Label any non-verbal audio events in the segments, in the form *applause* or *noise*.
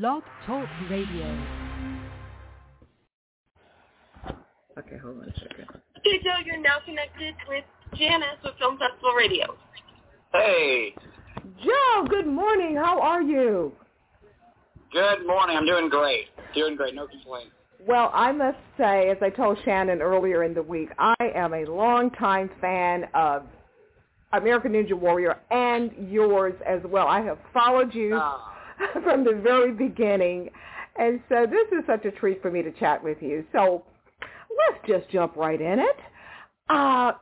Blog Talk Radio. Okay, hold on a second. Hey Joe, you're now connected with Janice with Film Festival Radio. Hey, Joe, good morning. How are you? good morning. I'm doing great. Doing great. No complaints. Well, I must say, as I told Shannon earlier in the week, I am a longtime fan of American Ninja Warrior and yours as well. I have followed you Ah, *laughs* from the very beginning. And so this is such a treat for me to chat with you. So let's just jump right in it. Uh,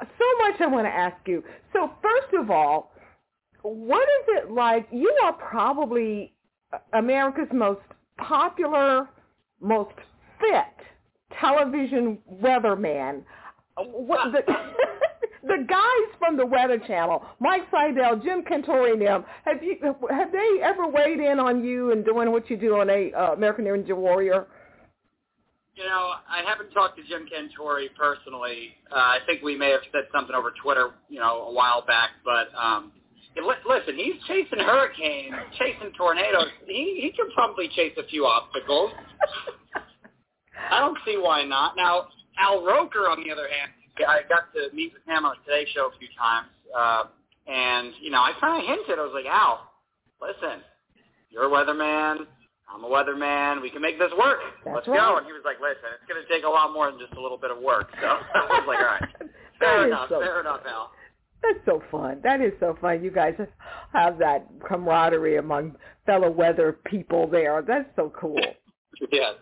so much I want to ask you. So first of all, what is it like? You are probably America's most popular, most fit television weatherman. What, the, the guys from the Weather Channel, Mike Seidel, Jim Cantore, and them, have you have they ever weighed in on you and doing what you do on a uh, American Ninja Warrior? you know, I haven't talked to Jim Cantore personally. Uh, I think we may have said something over Twitter, you know, a while back. But um, listen, he's chasing hurricanes, chasing tornadoes. He he can probably chase a few obstacles. *laughs* I don't see why not. Now, Al Roker, on the other hand, I got to meet with him on the Today Show a few times, uh, and you know, I kind of hinted. I was like, Al, listen, you're a weatherman. I'm a weatherman. We can make this work. That's Let's right. go. And he was like, listen, it's going to take a lot more than just a little bit of work. So *laughs* I was like, all right, *laughs* fair enough, so fair enough, Al. That's so fun. That is so fun. You guys have that camaraderie among fellow weather people there. That's so cool. Yes.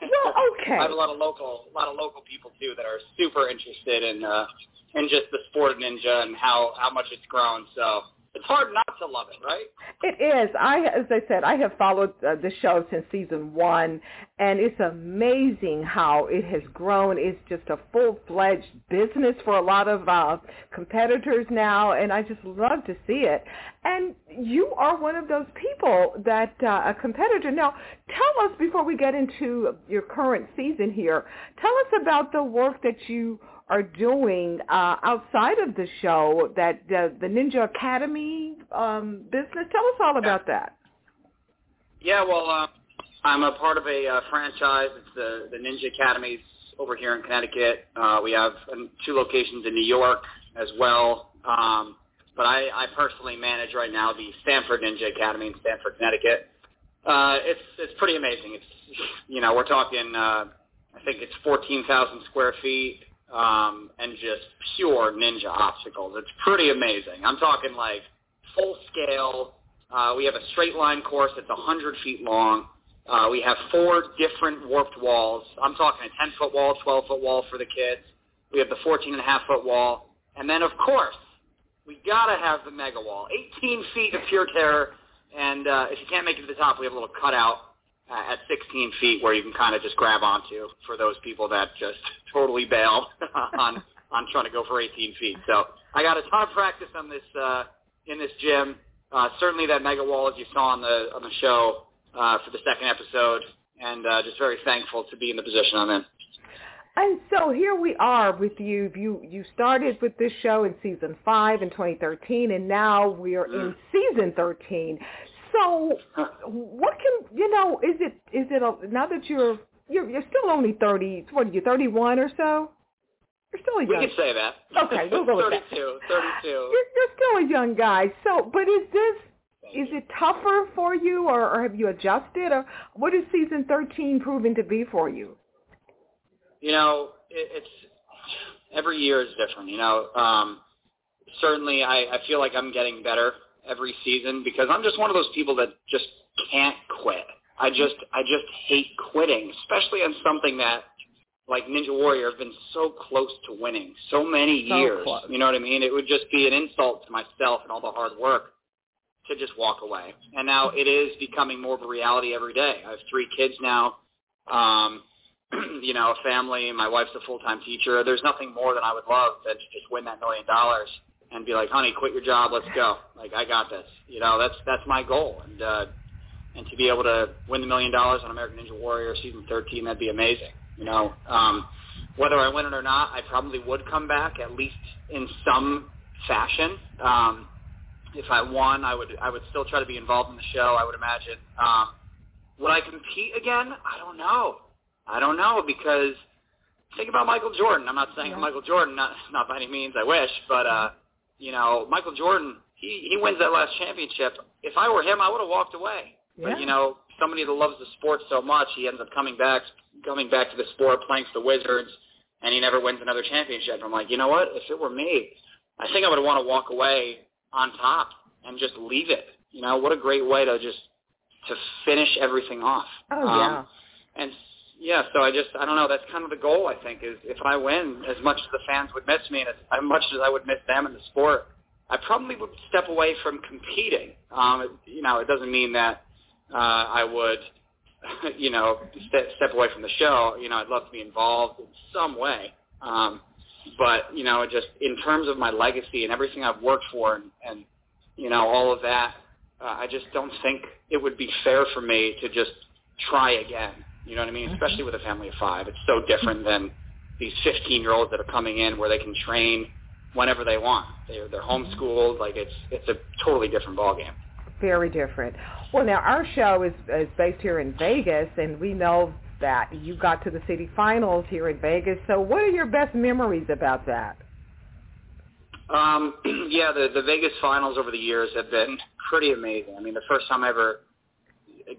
Well, okay. I have a lot of local, a lot of local people too that are super interested in uh, in just the sport of ninja and how how much it's grown. So it's hard not to love it, right? It is. I, as I said, I have followed uh, the show since season one, and it's amazing how it has grown. It's just a full-fledged business for a lot of uh, competitors now, and I just love to see it. And you are one of those people that uh, a competitor. Now, tell us before we get into your current season here. Tell us about the work that you are doing uh, outside of the show, that uh, the Ninja Academy um, business. Tell us all about that. Yeah, well, uh, I'm a part of a uh, franchise. It's the the Ninja Academies over here in Connecticut. Uh, we have um, two locations in New York as well. Um, but I, I personally manage right now the Stamford Ninja Academy in Stamford, Connecticut. Uh, it's it's pretty amazing. It's you know we're talking uh, I think it's 14,000 square feet um, and just pure ninja obstacles. It's pretty amazing. I'm talking like full scale. Uh, we have a straight line course that's 100 feet long. Uh, we have four different warped walls. I'm talking a 10 foot wall, 12 foot wall for the kids. We have the 14 and a half foot wall, and then of course we gotta have the mega wall, 18 feet of pure terror. And uh, if you can't make it to the top, we have a little cutout uh, at 16 feet where you can kind of just grab onto for those people that just *laughs* totally bail *laughs* on on trying to go for 18 feet. So I got a ton of practice on this uh, in this gym. Uh, certainly that mega wall, as you saw on the on the show uh, for the second episode, and uh, just very thankful to be in the position I'm in. And so here we are with you. You you started with this show in season five in 2013, and now we are in season 13. So what can you know? Is it is it a, now that you're you're you're still only 30? What are you 31 or so? You're still a young. We can say that. Okay, we'll go with that. *laughs* 32, 32. You're, you're still a young guy. So, but is this is it tougher for you, or, or have you adjusted, or what is season 13 proving to be for you? you know, it, it's every year is different. You know, um, certainly I, I feel like I'm getting better every season because I'm just one of those people that just can't quit. I just I just hate quitting, especially on something that like Ninja Warrior have been so close to winning so many So years. close. You know what I mean? It would just be an insult to myself and all the hard work to just walk away. And now it is becoming more of a reality every day. I have three kids now. Um, *clears throat* you know, a family. My wife's a full-time teacher. There's nothing more than I would love than to just win that million dollars and be like, honey, quit your job. Let's go. Like, I got this. You know, that's, that's my goal. And, uh, and to be able to win the million dollars on American Ninja Warrior season 13, that'd be amazing. You know, um, whether I win it or not, I probably would come back at least in some fashion. Um, if I won, I would I would still try to be involved in the show. I would imagine. Um, would I compete again? I don't know. I don't know because think about Michael Jordan. I'm not saying Yeah. Michael Jordan, not not by any means. I wish, but uh, you know, Michael Jordan, he he wins that last championship. If I were him, I would have walked away. Yeah. But you know, somebody that loves the sport so much, he ends up coming back, coming back to the sport, playing for the Wizards, and he never wins another championship. I'm like, you know what? If it were me, I think I would want to walk away on top and just leave it. You know, what a great way to just to finish everything off. Oh Um, yeah. and yeah, so I just I don't know. That's kind of the goal. I think is if I win, as much as the fans would miss me, and as, much as I would miss them in the sport, I probably would step away from competing. Um, you know, it doesn't mean that uh, I would, *laughs* you know, step, step away from the show. You know, I'd love to be involved in some way. Um, but you know, just in terms of my legacy and everything I've worked for, and, and you know, all of that, uh, I just don't think it would be fair for me to just try again. You know what I mean? Mm-hmm. Especially with a family of five, it's so different mm-hmm. than these 15-year-olds that are coming in where they can train whenever they want. They're they're homeschooled. Like it's it's a totally different ballgame. Very different. Well, now our show is, is based here in Vegas, and we know that you got to the city finals here in Vegas. So, what are your best memories about that? Um, *clears throat* yeah, the the Vegas finals over the years have been pretty amazing. I mean, the first time I ever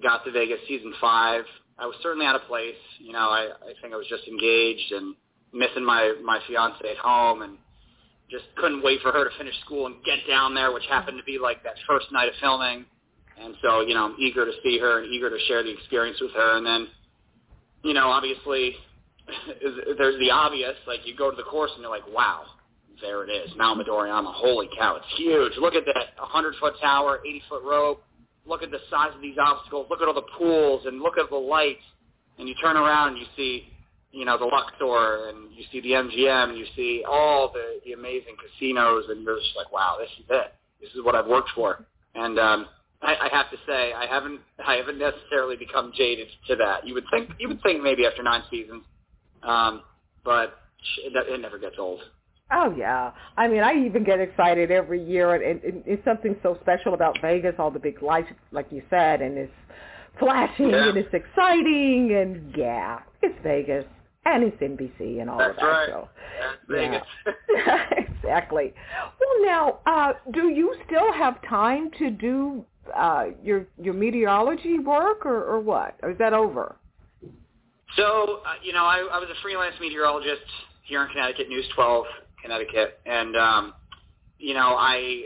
got to Vegas, season five, I was certainly out of place. You know, I I think I was just engaged and missing my my fiance at home, and just couldn't wait for her to finish school and get down there, which happened to be like that first night of filming. And so, you know, I'm eager to see her and eager to share the experience with her. And then, you know, obviously, *laughs* there's the obvious. Like you go to the course and you're like, wow, there it is, Mount Midoriyama. Holy cow, it's huge. Look at that 100 foot tower, 80 foot rope. Look at the size of these obstacles. Look at all the pools and look at the lights. And you turn around and you see, you know, the Luxor and you see the MGM and you see all the, the amazing casinos and you're just like, wow, this is it. This is what I've worked for. And um, I, I have to say, I haven't, *laughs* I haven't necessarily become jaded to that. You would think, you would think maybe after nine seasons, um, but it, it never gets old. Oh yeah, I mean, I even get excited every year, and, and, and it's something so special about Vegas. All the big lights, like you said, and it's flashing Yeah. and it's exciting, and yeah, it's Vegas and it's NBC and all That's of that. right. So That's Yeah. Vegas. *laughs* *laughs* exactly. Well, now, uh, do you still have time to do uh, your your meteorology work, or, or what? Or is that over? So, uh, you know, I, I was a freelance meteorologist here in Connecticut, News 12, Connecticut, and um, you know, I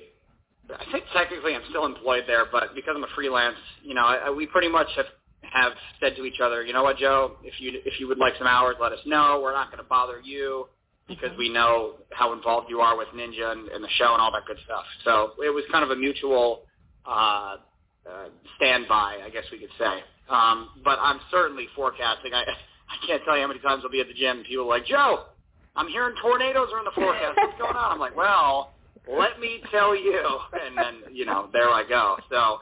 I think technically I'm still employed there, but because I'm a freelance, you know, I, we pretty much have have said to each other, you know what, Joe, if you if you would like some hours, let us know. We're not going to bother you because we know how involved you are with Ninja and, and the show and all that good stuff. So it was kind of a mutual uh, uh, standby, I guess we could say. Um, but I'm certainly forecasting. I *laughs* I can't tell you how many times I'll be at the gym and people are like, Joe, I'm hearing tornadoes are in the forecast. What's going on? I'm like, well, let me tell you. And then, you know, there I go. So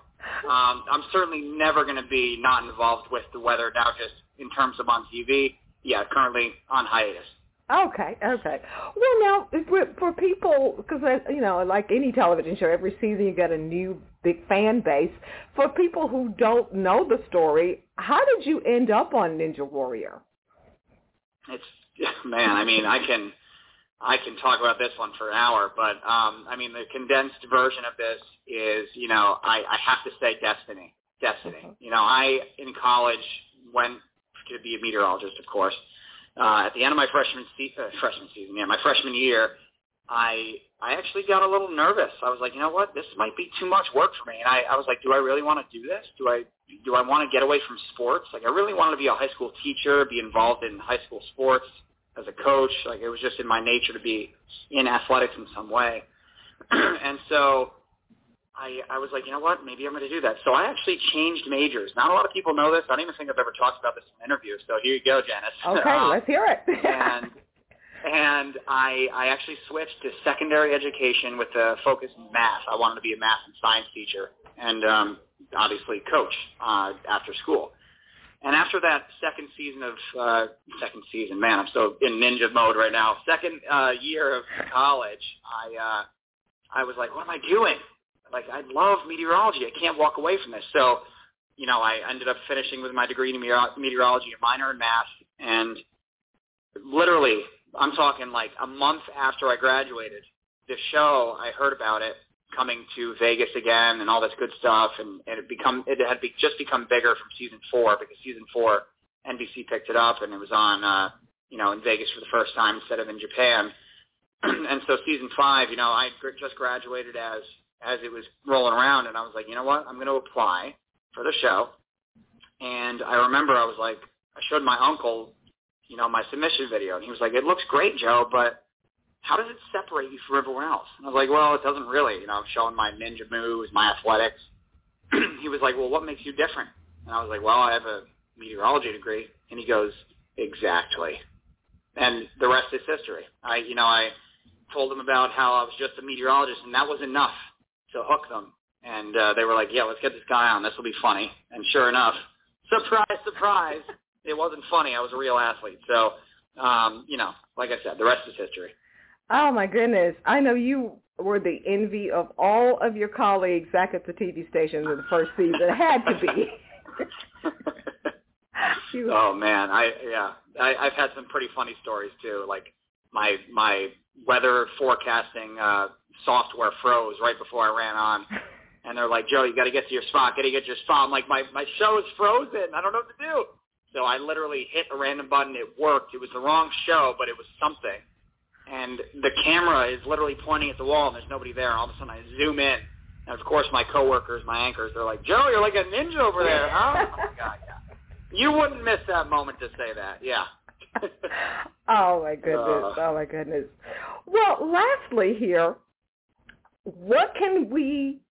um, I'm certainly never going to be not involved with the weather now just in terms of on TV. Yeah, currently on hiatus. Okay, okay. Well, now for, for people, because you know, like any television show, every season you get a new big fan base. For people who don't know the story, how did you end up on Ninja Warrior? It's *laughs* man, I mean, I can I can talk about this one for an hour, but um, I mean, the condensed version of this is, you know, I, I have to say destiny, destiny. You know, I in college went to be a meteorologist, of course. Uh, at the end of my freshman se- uh, freshman season, yeah, my freshman year, I I actually got a little nervous. I was like, you know what, this might be too much work for me. And I, I was like, do I really want to do this? Do I do I want to get away from sports? Like, I really wanted to be a high school teacher, be involved in high school sports as a coach. Like, it was just in my nature to be in athletics in some way. *clears throat* and so I, I was like, you know what, maybe I'm going to do that. So I actually changed majors. Not a lot of people know this. I don't even think I've ever talked about this in an interview. So here you go, Janice. Okay, Um, *laughs* let's hear it. and and I I actually switched to secondary education with a focus in math. I wanted to be a math and science teacher, and um, obviously coach uh, after school. And after that second season of uh, second season, man, I'm so in ninja mode right now. Second uh, year of college, I uh, I was like, what am I doing? Like I love meteorology. I can't walk away from this. So you know, I ended up finishing with my degree in meteorology, a minor in math, and literally, I'm talking like a month after I graduated, the show I heard about it coming to Vegas again and all this good stuff, and, and it become it had be, just become bigger from season four because season four NBC picked it up and it was on uh, you know in Vegas for the first time instead of in Japan, *clears throat* and so season five, you know, I just graduated as as it was rolling around, and I was like, you know what, I'm going to apply for the show, and I remember I was like, I showed my uncle, you know, my submission video, and he was like, it looks great, Joe, but how does it separate you from everyone else? And I was like, well, it doesn't really. You know, I'm showing my ninja moves, my athletics. *clears throat* he was like, well, what makes you different? And I was like, well, I have a meteorology degree. And he goes, exactly. And the rest is history. I, you know, I told him about how I was just a meteorologist, and that was enough to hook them. And uh, they were like, yeah, let's get this guy on. This will be funny. And sure enough, surprise, surprise, *laughs* it wasn't funny. I was a real athlete. So, um, you know, like I said, the rest is history. Oh my goodness! I know you were the envy of all of your colleagues back at the TV station in the first season. It had to be. *laughs* oh man, I yeah, I, I've had some pretty funny stories too. Like my my weather forecasting uh, software froze right before I ran on, and they're like, Joe, you got to get to your spot. Got to get your spot. I'm like, my my show is frozen. I don't know what to do. So I literally hit a random button. It worked. It was the wrong show, but it was something and the camera is literally pointing at the wall and there's nobody there. And all of a sudden I zoom in, and of course my coworkers, my anchors, they're like, "Joe, you're like a ninja over there, huh?" *laughs* oh my god, yeah. You wouldn't miss that moment to say that, yeah. *laughs* oh my goodness! Uh, oh my goodness! Well, lastly here, what can we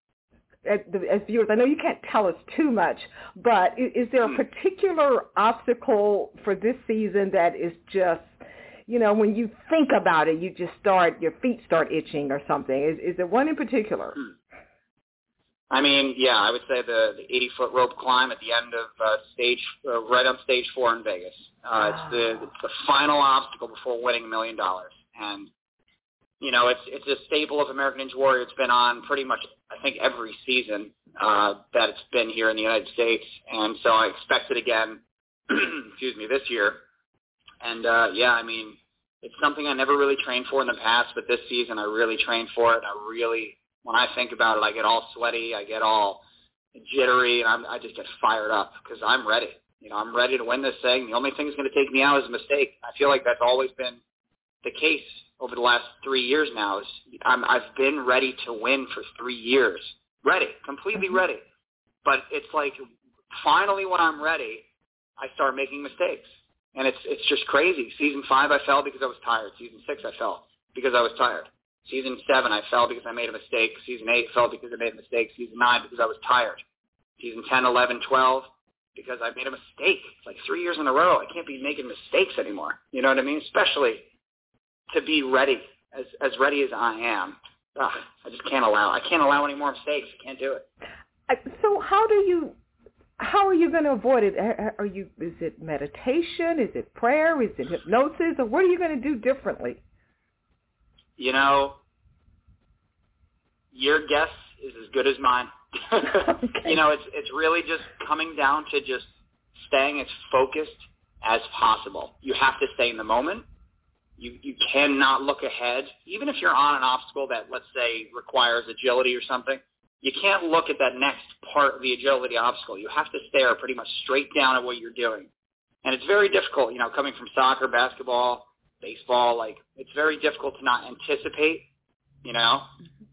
as, as viewers, I know you can't tell us too much, but is, is there a hmm. particular obstacle for this season that is just you know, when you think about it, you just start, your feet start itching or something. Is, is there one in particular? Hmm. I mean, yeah, I would say the, the 80 foot rope climb at the end of uh, stage, uh, right on stage four in Vegas. Uh, it's the it's the final obstacle before winning a million dollars, and you know, it's it's a staple of American Ninja Warrior. It's been on pretty much, I think, every season uh, that it's been here in the United States, and so I expect it again. *clears throat* excuse me, this year. And uh, yeah, I mean, it's something I never really trained for in the past, but this season I really trained for it. I really, when I think about it, I get all sweaty, I get all jittery, and I'm, I just get fired up because I'm ready. You know, I'm ready to win this thing. The only thing that's going to take me out is a mistake. I feel like that's always been the case over the last three years now. Is I'm, I've been ready to win for three years, ready, completely mm-hmm. ready. But it's like finally when I'm ready, I start making mistakes and it's it's just crazy. Season five, I fell because I was tired. Season six, I fell because I was tired. Season seven, I fell because I made a mistake. Season eight, fell because I made a mistake. Season nine, because I was tired. Season ten, eleven, twelve, because I made a mistake. It's like three years in a row. I can't be making mistakes anymore. You know what I mean? Especially to be ready, as as ready as I am. Ugh, I just can't allow. I can't allow any more mistakes. I can't do it. So how do you how are you going to avoid it? Are you? Is it meditation? Is it prayer? Is it hypnosis? Or what are you going to do differently? You know, your guess is as good as mine. *laughs* *laughs* okay. You know, it's it's really just coming down to just staying as focused as possible. You have to stay in the moment. You you cannot look ahead, even if you're on an obstacle that let's say requires agility or something you can't look at that next part of the agility obstacle. You have to stare pretty much straight down at what you're doing. And it's very difficult, you know, coming from soccer, basketball, baseball, like it's very difficult to not anticipate, you know.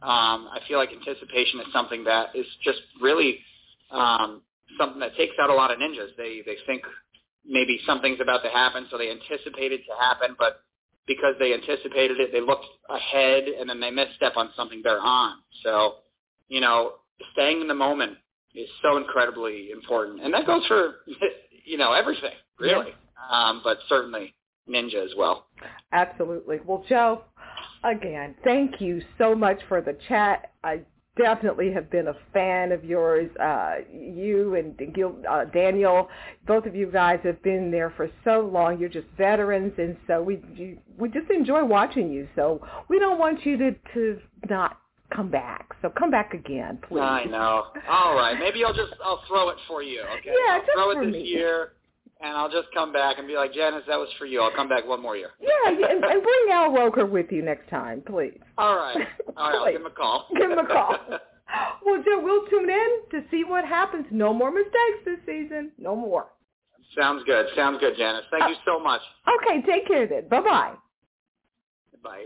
Um, I feel like anticipation is something that is just really um, something that takes out a lot of ninjas. They they think maybe something's about to happen, so they anticipate it to happen, but because they anticipated it, they looked ahead and then they misstep on something they're on. So you know, staying in the moment is so incredibly important. And that goes for, you know, everything, really. Yes. Um, but certainly Ninja as well. Absolutely. Well, Joe, again, thank you so much for the chat. I definitely have been a fan of yours. Uh, you and Gil, uh, Daniel, both of you guys have been there for so long. You're just veterans, and so we you, we just enjoy watching you. So we don't want you to to not come back. So come back again, please. I know. All right. Maybe I'll just I'll throw it for you. Okay. Yeah, I'll just throw for it this me. year, and I'll just come back and be like, Janice, that was for you. I'll come back one more year. Yeah, and, and bring Al Roker with you next time, please. All right. All right. I'll give him a call. Give him a call. *laughs* well, Joe, we'll tune in to see what happens. No more mistakes this season. No more. Sounds good. Sounds good, Janice. Thank you so much. Okay, take care then. Bye-bye. Bye.